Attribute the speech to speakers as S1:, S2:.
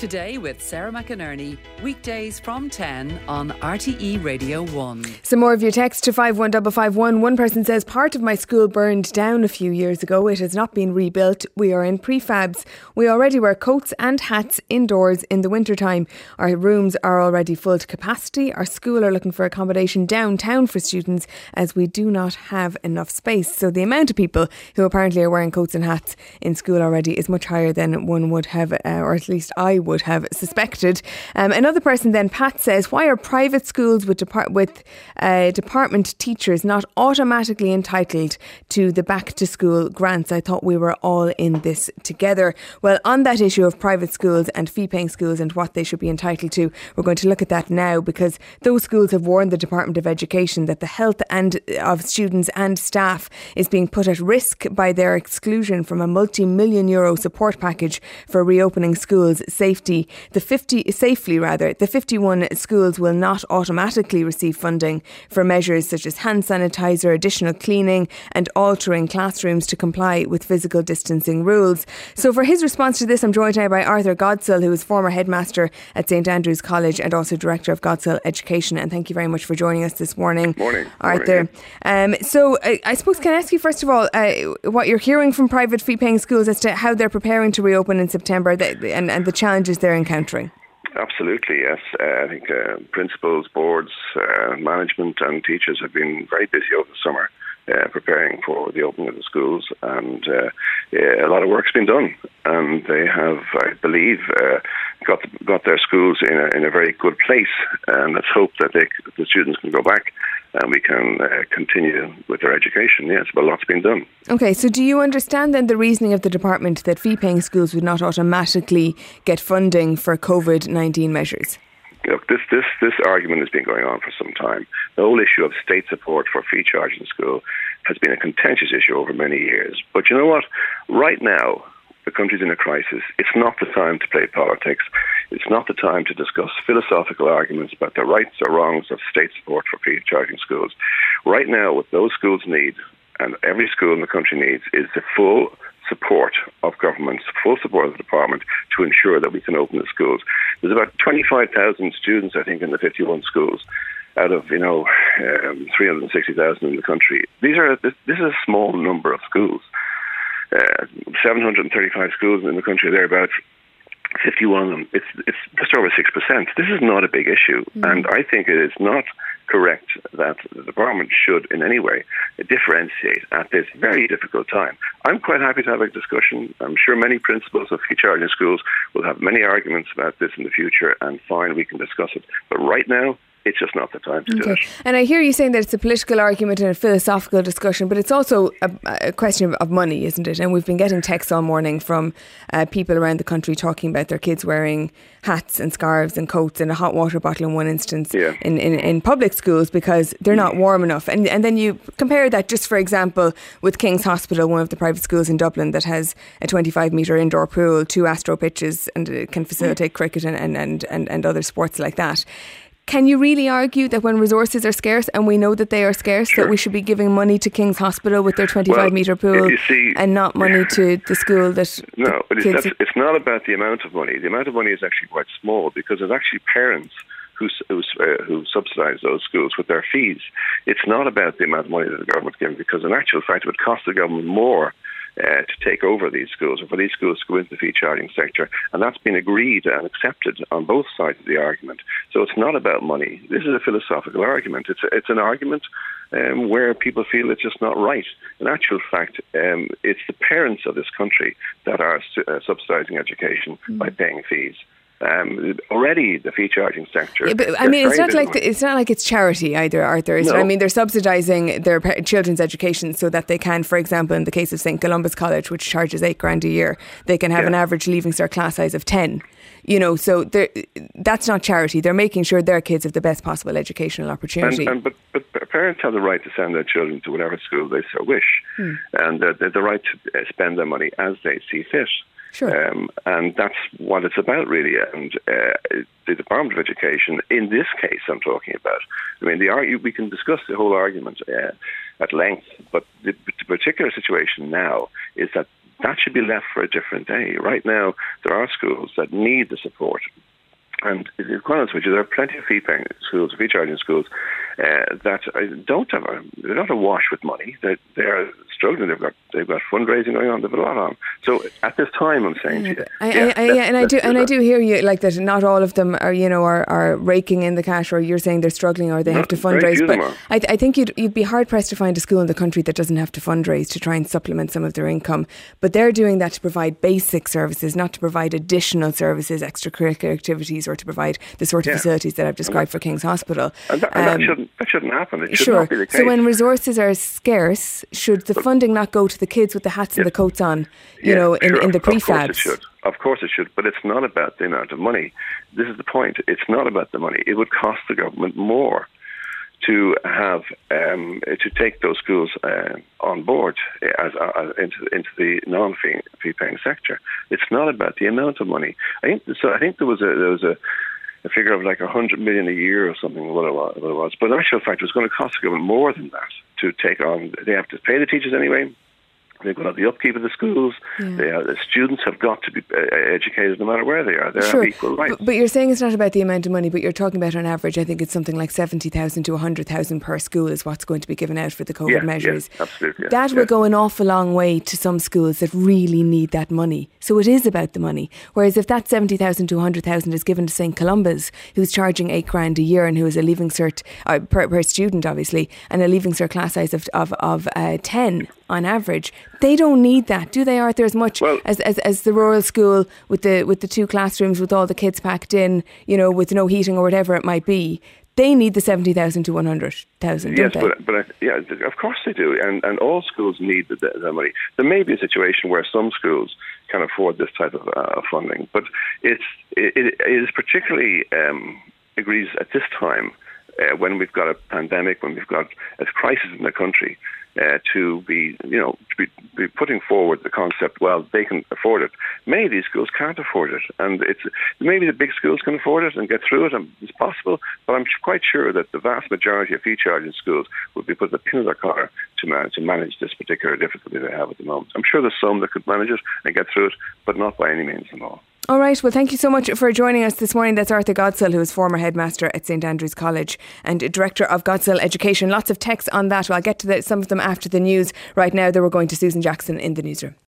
S1: Today with Sarah McInerney, weekdays from 10 on RTE Radio 1.
S2: Some more of your text to 51551. One person says, Part of my school burned down a few years ago. It has not been rebuilt. We are in prefabs. We already wear coats and hats indoors in the wintertime. Our rooms are already full to capacity. Our school are looking for accommodation downtown for students as we do not have enough space. So the amount of people who apparently are wearing coats and hats in school already is much higher than one would have, uh, or at least I would would have suspected. Um, another person then, Pat says, why are private schools with, depart- with uh, department teachers not automatically entitled to the back to school grants? I thought we were all in this together. Well, on that issue of private schools and fee paying schools and what they should be entitled to, we're going to look at that now because those schools have warned the Department of Education that the health and uh, of students and staff is being put at risk by their exclusion from a multi-million euro support package for reopening schools safely 50, the 50 safely rather, the 51 schools will not automatically receive funding for measures such as hand sanitizer, additional cleaning, and altering classrooms to comply with physical distancing rules. So, for his response to this, I'm joined now by Arthur Godsil, who is former headmaster at St Andrew's College and also director of Godsil Education. And thank you very much for joining us this morning,
S3: morning.
S2: Arthur. Morning. Um, so, I, I, suppose can I ask you first of all uh, what you're hearing from private fee-paying schools as to how they're preparing to reopen in September and, and the challenges challenges they're encountering?
S3: Absolutely, yes. Uh, I think uh, principals, boards, uh, management, and teachers have been very busy over the summer. Uh, preparing for the opening of the schools, and uh, a lot of work's been done. And they have, I believe, uh, got got their schools in a, in a very good place. And let's hope that they, the students can go back and we can uh, continue with their education. Yes, but a lot's been done.
S2: Okay, so do you understand then the reasoning of the department that fee paying schools would not automatically get funding for COVID 19 measures?
S3: Look, this, this, this argument has been going on for some time. The whole issue of state support for fee charging school has been a contentious issue over many years. But you know what? Right now, the country's in a crisis. It's not the time to play politics. It's not the time to discuss philosophical arguments about the rights or wrongs of state support for fee charging schools. Right now, what those schools need, and every school in the country needs, is the full support of government, full support of the department to ensure that we can open the schools. There's about 25,000 students, I think, in the 51 schools out of you know um, 360,000 in the country. These are this, this is a small number of schools. Uh, 735 schools in the country, thereabouts. 51 of them, it's, it's just over 6%. This is not a big issue. Mm. And I think it is not correct that the department should in any way differentiate at this very difficult time. I'm quite happy to have a discussion. I'm sure many principals of fee charging schools will have many arguments about this in the future, and fine, we can discuss it. But right now, it's just not the time to okay. do it.
S2: And I hear you saying that it's a political argument and a philosophical discussion, but it's also a, a question of money, isn't it? And we've been getting texts all morning from uh, people around the country talking about their kids wearing hats and scarves and coats and a hot water bottle in one instance yeah. in, in, in public schools because they're not warm enough. And, and then you compare that, just for example, with King's Hospital, one of the private schools in Dublin that has a 25 metre indoor pool, two astro pitches, and it can facilitate mm. cricket and, and, and, and, and other sports like that can you really argue that when resources are scarce, and we know that they are scarce, sure. that we should be giving money to King's Hospital with their 25 well, metre pool see, and not money to the school that.
S3: No, but it's, it's not about the amount of money. The amount of money is actually quite small because it's actually parents who, who, uh, who subsidise those schools with their fees. It's not about the amount of money that the government gives because, in actual fact, it would cost the government more uh, to take over these schools or for these schools to go into the fee charging sector. And that's been agreed and accepted on both sides of the argument. So it's not about money. This is a philosophical argument. It's, a, it's an argument um, where people feel it's just not right. In actual fact, um, it's the parents of this country that are uh, subsidising education mm. by paying fees. Um, already the fee charging sector.
S2: Yeah, but, I mean, it's not like the, it's not like it's charity either, Arthur. No. I mean, they're subsidising their children's education so that they can, for example, in the case of St Columba's College, which charges eight grand a year, they can have yeah. an average leaving cert class size of ten. You know, so that's not charity. They're making sure their kids have the best possible educational opportunity.
S3: And, and but, but parents have the right to send their children to whatever school they so wish, hmm. and uh, the right to spend their money as they see fit.
S2: Sure.
S3: Um, and that's what it's about, really. And uh, the Department of Education, in this case, I'm talking about. I mean, the we can discuss the whole argument uh, at length, but the, the particular situation now is that that should be left for a different day. Right now, there are schools that need the support and to be honest with there are plenty of fee paying schools, fee charging schools, uh, that don't have a, they're not awash with money. They're, they're struggling. They've got they've got fundraising going on. They've got a lot on. So at this time, I'm saying yeah, to you,
S2: I, yeah, I, I, yeah and I do and I do hear you like that. Not all of them are you know are, are raking in the cash, or you're saying they're struggling, or they not, have to fundraise. But I, I think you'd you'd be hard pressed to find a school in the country that doesn't have to fundraise to try and supplement some of their income. But they're doing that to provide basic services, not to provide additional services, extracurricular activities, or to provide the sort of yeah. facilities that I've described for King's Hospital.
S3: And that, and um, that shouldn't that shouldn't happen. It should sure.
S2: So when resources are scarce, should the funding not go to the kids with the hats and the coats on, you know, in,
S3: sure.
S2: in the prefabs? Of
S3: course it should. Of course it should. But it's not about the amount of money. This is the point. It's not about the money. It would cost the government more to have um, to take those schools uh, on board as, uh, into into the non-fee paying sector. It's not about the amount of money. I think so. I think there was a there was a a figure of like a hundred million a year or something. What it was. But in actual fact, it was going to cost the government more than that to take on. They have to pay the teachers anyway. They've got the upkeep of the schools. Yeah. They are, the students have got to be uh, educated no matter where they are. They sure. have equal rights.
S2: But, but, you're saying it's not about the amount of money, but you're talking about on average, I think it's something like 70,000 to 100,000 per school is what's going to be given out for the COVID
S3: yeah,
S2: measures.
S3: Yeah, absolutely.
S2: That will go an awful long way to some schools that really need that money. So it is about the money. Whereas if that 70,000 to 100,000 is given to St. Columba's, who's charging eight grand a year and who is a leaving cert, uh, per, per, student obviously, and a leaving cert class size of, of, of uh, 10 on average, they don't need that, do they, Arthur? As much well, as, as, as the rural school with the with the two classrooms with all the kids packed in, you know, with no heating or whatever it might be. They need the seventy thousand to one hundred thousand.
S3: Yes, but but yeah, of course they do, and and all schools need the, the money. There may be a situation where some schools can afford this type of uh, funding, but it's it, it is particularly um, agrees at this time uh, when we've got a pandemic, when we've got a crisis in the country, uh, to be, you know, to be, be, putting forward the concept. Well, they can afford it. Many of these schools can't afford it, and it's maybe the big schools can afford it and get through it. And it's possible, but I'm quite sure that the vast majority of fee charging schools would be put the pin of their collar to manage to manage this particular difficulty they have at the moment. I'm sure there's some that could manage it and get through it, but not by any means at all.
S2: All right. Well, thank you so much for joining us this morning. That's Arthur Godsil, who is former headmaster at St Andrews College and director of Godsil Education. Lots of texts on that. Well, I'll get to the, some of them after the news. Right now, they were going to Susan Jackson in the newsroom.